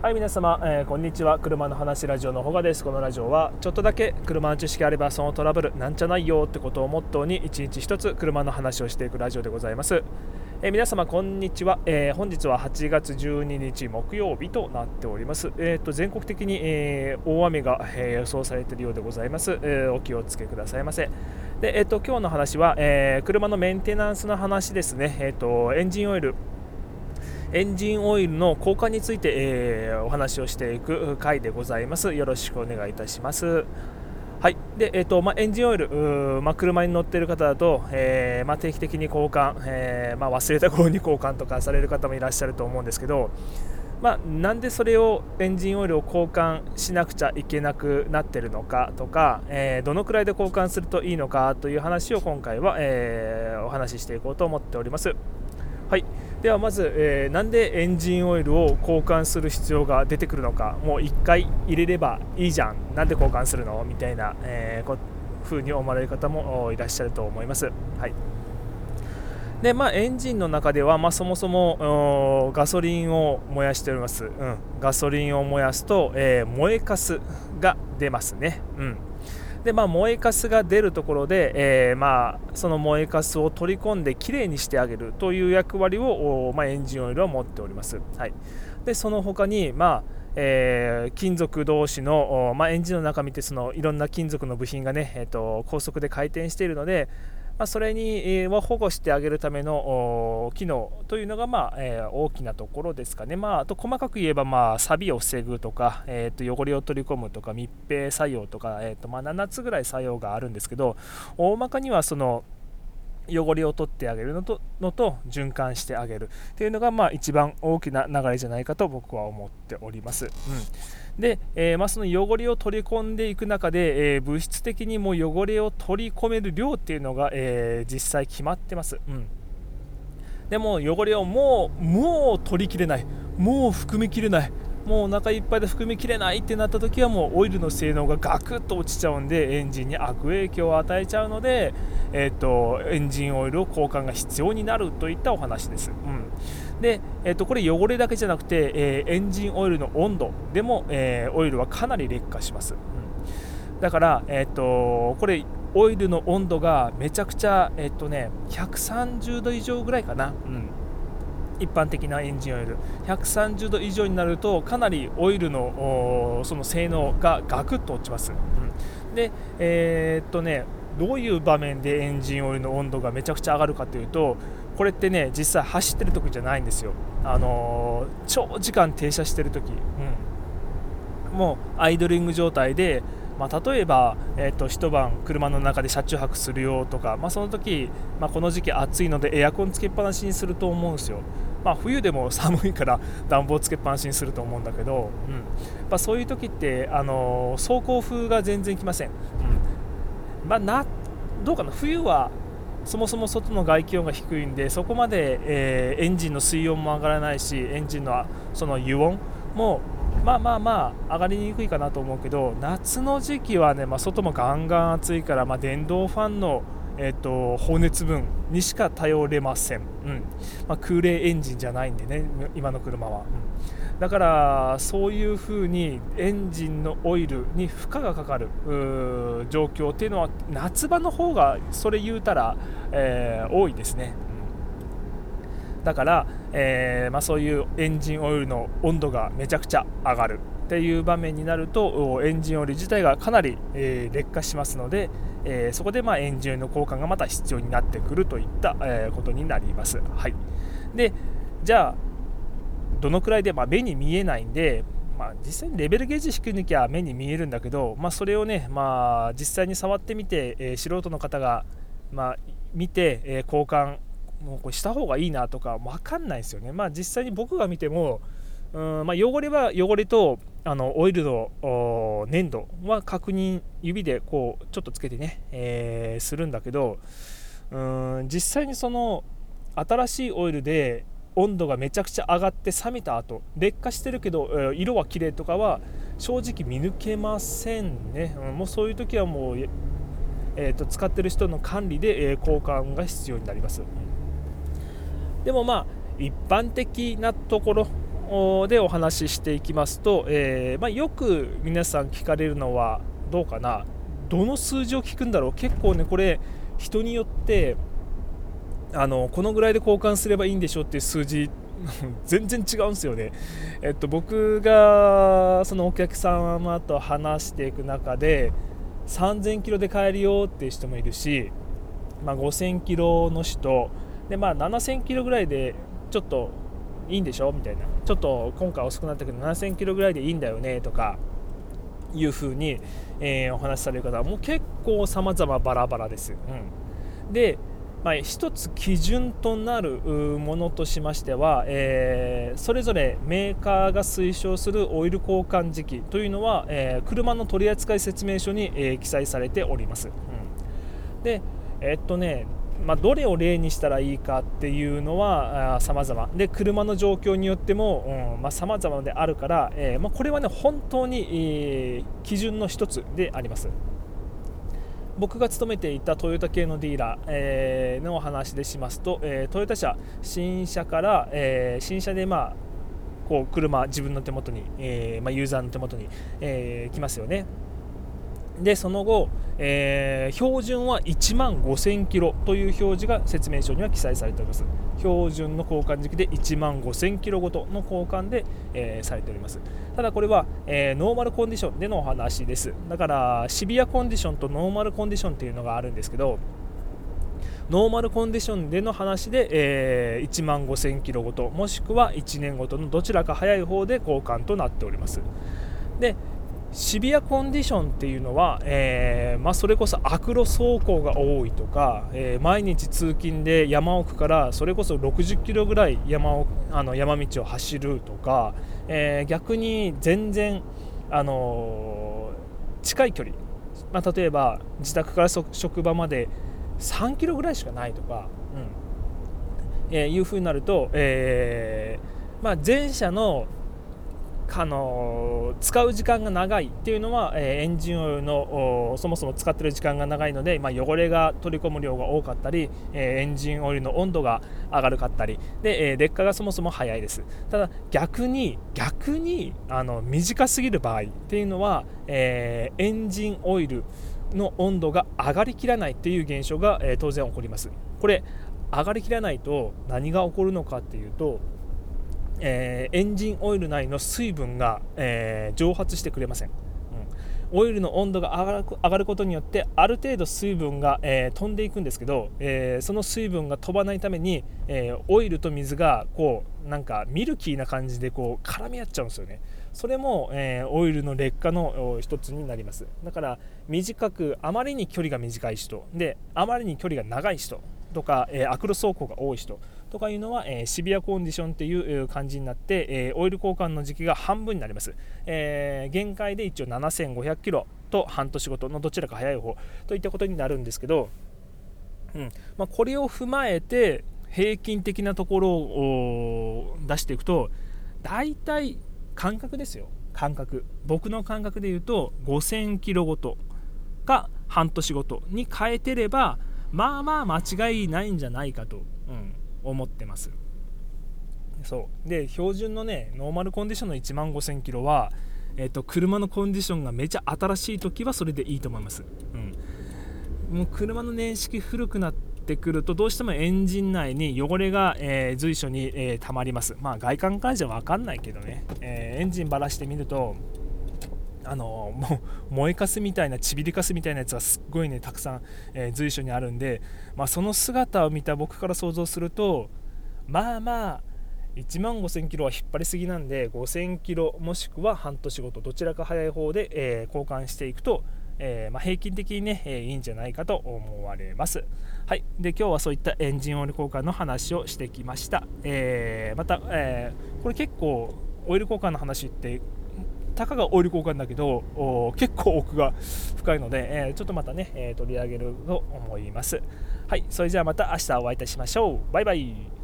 はい皆様、えー、こんにちは。車の話ラジオのほがです。このラジオはちょっとだけ車の知識あればそのトラブルなんちゃないよってことをモットーに一日一つ車の話をしていくラジオでございます、えー、皆様こんにちは、えー、本日は8月12日木曜日となっております。えっ、と全国的に、え大雨が、え予想されているようでございます、えお気をつけくださいませ。でえっ、と今日の話は、え車のメンテナンスの話ですね。えっ、とエンジンオイルエンジンオイルの交換について、えー、お話をしていく回でございます。よろしくお願いいたします。はいでえーとまあ、エンジンオイル、まあ、車に乗っている方だと、えーまあ、定期的に交換、えーま、忘れた頃に交換とかされる方もいらっしゃると思うんですけど、ま、なんでそれをエンジンオイルを交換しなくちゃいけなくなっているのかとか、えー、どのくらいで交換するといいのかという話を今回は、えー、お話ししていこうと思っております。はいではまず、えー、なんでエンジンオイルを交換する必要が出てくるのかもう1回入れればいいじゃん。なんで交換するの？みたいな、えー、風に思われる方もいらっしゃると思います。はい。でまあ、エンジンの中では、まあ、そもそもガソリンを燃やしております、うん、ガソリンを燃やすと、えー、燃えかすが出ますね、うん、で、まあ、燃えかすが出るところで、えー、まあ、その燃えかすを取り込んできれいにしてあげるという役割を、まあ、エンジンオイルは持っております。はい、でその他に、まあえー、金属同士の、まあ、エンジンの中見てそのいろんな金属の部品がね、えーと高速で回転しているので、まあ、それに、えー、保護してあげるための機能というのが、まあえー、大きなところですかね、まあ、あと細かく言えば、まあ、錆を防ぐとか、えー、と汚れを取り込むとか密閉作用とか、えーとまあ、7つぐらい作用があるんですけど大まかにはその汚れを取ってあげるのとのと循環してあげるというのがまあ一番大きな流れじゃないかと僕は思っております。うんで、えー、まあ、その汚れを取り込んでいく中で、えー、物質的にも汚れを取り込める量っていうのが、えー、実際決まってます。うんでも汚れをもうもう取りきれないもう含みきれないもうお腹いっぱいで含みきれないってなった時はもうオイルの性能がガクッと落ちちゃうんでエンジンに悪影響を与えちゃうので、えーと、エンジンオイルを交換が必要になるといったお話です。うんで、えー、とこれ汚れだけじゃなくて、えー、エンジンオイルの温度でも、えー、オイルはかなり劣化します。うん、だから、えーと、これオイルの温度がめちゃくちゃ、えっ、とね、130度以上ぐらいかな。うん一般的なエンジンオイル。130度以上になるとかなりオイルのその性能がガクッと落ちます、うん、でえー、っとねどういう場面でエンジンオイルの温度がめちゃくちゃ上がるかというとこれってね実際走ってる時じゃないんですよ。あのー、長時間停車してる時、うん、もうアイドリング状態でまあ、例えば、えーと、一晩車の中で車中泊するよとか、まあ、その時、まあ、この時期暑いのでエアコンつけっぱなしにすると思うんですよ、まあ、冬でも寒いから暖房つけっぱなしにすると思うんだけど、うん。まあ、そういう時って、あの、走行風が全然きません、うん。まあ、などうかな。冬はそもそも外の外気温が低いんでそこまで、えー、エンジンの水温も上がらないしエンジンのその油温もまあまあまあ上がりにくいかなと思うけど夏の時期はね、まあ、外もガンガン暑いから、まあ、電動ファンの、えーと、放熱分にしか頼れません、うん。まあ、空冷エンジンじゃないんでね今の車は、うん、だからそういう風にエンジンのオイルに負荷がかかる状況っていうのは夏場の方がそれ言うたら、えー、多いですね。うん。だから、えー、まあ、そういうエンジンオイルの温度がめちゃくちゃ上がるっていう場面になるとエンジンオイル自体がかなり、えー、劣化しますので、えー、そこでまあエンジンオイルの交換がまた必要になってくるといった、えことになります。はい、でじゃあどのくらいで、まあ、目に見えないんで、まあ、実際にレベルゲージ引き抜きゃ目に見えるんだけど、まあ、それをね、まあ、実際に触ってみて、えー、素人の方が、まあ、見て、えー、交換もうこれした方がいいなとか分かんないですよね。まあ実際に僕が見てもうんまあ、汚れは汚れとあのオイルの粘度は確認指でこうちょっとつけてね、えー、するんだけどうん実際にその新しいオイルで温度がめちゃくちゃ上がって冷めた後劣化してるけど色は綺麗とかは正直見抜けませんね、うん、もうそういう時はもう、えーと、使ってる人の管理で、えー、交換が必要になります。でもまあ一般的なところでお話ししていきますと、えー、まあ、よく皆さん聞かれるのはどうかなどの数字を聞くんだろう結構ねこれ人によってあのこのぐらいで交換すればいいんでしょっていう数字 全然違うんですよね、えっと、僕がそのお客様と話していく中で3000キロで買えるよっていう人もいるし、まあ、5000キロの人で、まあ、7000キロぐらいでちょっといいんでしょ？みたいなちょっと今回遅くなったけど7000キロぐらいでいいんだよねとかいうふうに、えー、お話しされる方はもう結構様々バラバラです。うん、でまあ、一つ基準となるものとしましては、えー、それぞれメーカーが推奨するオイル交換時期というのは、えー、車の取扱説明書に、え、記載されております。うん、でえっとねまあ、どれを例にしたらいいかっていうのは様々で車の状況によっても、うんまあ、様々であるから、えーまあ、これはね本当に、えー、基準の一つであります。僕が勤めていたトヨタ系のディーラー、のお話でしますと、え、トヨタ車新車から、え、新車でまあこう車自分の手元に、えま、ユーザーの手元に、え、来ますよねでその後、えー、標準は1万5000キロという表示が説明書には記載されております。標準の交換時期で1万5000キロごとの交換で、えー、されております。ただこれは、えー、ノーマルコンディションでのお話です。だからシビアコンディションとノーマルコンディションというのがあるんですけどノーマルコンディションでの話で、えー、1万5000キロごともしくは1年ごとのどちらか早い方で交換となっております。でシビアコンディションっていうのは、えー、まあ、それこそ悪路走行が多いとか、えー、毎日通勤で山奥からそれこそ60キロぐらい山をあの山道を走るとか、えー、逆に全然、あの近い距離、まあ、例えば自宅から職場まで3キロぐらいしかないとか、うん。えいうふうになると、えまあ、前者のあの使う時間が長いっていうのは、えエンジンオイルのそもそも使ってる時間が長いので、まあ、汚れが取り込む量が多かったり、えエンジンオイルの温度が上がるかったり。で、え劣化がそもそも早いです。ただ逆に逆にあの短すぎる場合っていうのは、えエンジンオイルの温度が上がりきらないっていう現象が、え当然起こります。これ上がりきらないと何が起こるのかっていうとえー、エンジンオイル内の水分が、えー、蒸発してくれません、うん、オイルの温度が上がる上がることによってある程度水分が、えー、飛んでいくんですけど、えその水分が飛ばないために、えオイルと水がこうなんかミルキーな感じでこう絡み合っちゃうんですよね。それも、えオイルの劣化の一つになります。だから短くあまりに距離が短い人。であまりに距離が長い人。とか、え、アクロ走行が多い人。とかいうのは、えー、シビアコンディションっていう感じになって、えー、オイル交換の時期が半分になります、えー、限界で一応7500キロと半年ごとのどちらか早い方といったことになるんですけど、うん。まあ、これを踏まえて平均的なところを出していくと大体感覚ですよ。感覚。僕の感覚で言うと5000キロごとか半年ごとに変えてればまあまあ間違いないんじゃないかと、うん、思ってます。そう。で標準のねノーマルコンディションの1万5000キロは、えーと、車のコンディションがめちゃ新しい時はそれでいいと思います、うん、もう車の年式古くなってくるとどうしてもエンジン内に汚れが、えー、随所に、えー、溜まります。まあ外観からじゃ分かんないけどね、えー、エンジンばらしてみるとあの もう燃えかすみたいなちびりかすみたいなやつがすっごいねたくさん、えー、随所にあるんで、まあ、その姿を見た僕から想像するとまあまあ1万5000キロは引っ張りすぎなんで5000キロもしくは半年ごとどちらか早い方で、えー、交換していくと、えー、まあ、平均的にね、えー、いいんじゃないかと思われます。はい、で今日はそういったエンジンオイル交換の話をしてきました。えまた、えこれ結構オイル交換の話ってたかがオイル交換だけど結構奥が深いので、えー、ちょっとまたね、えー、取り上げると思います。はいそれじゃあまた明日お会いいたしましょう。バイバイ。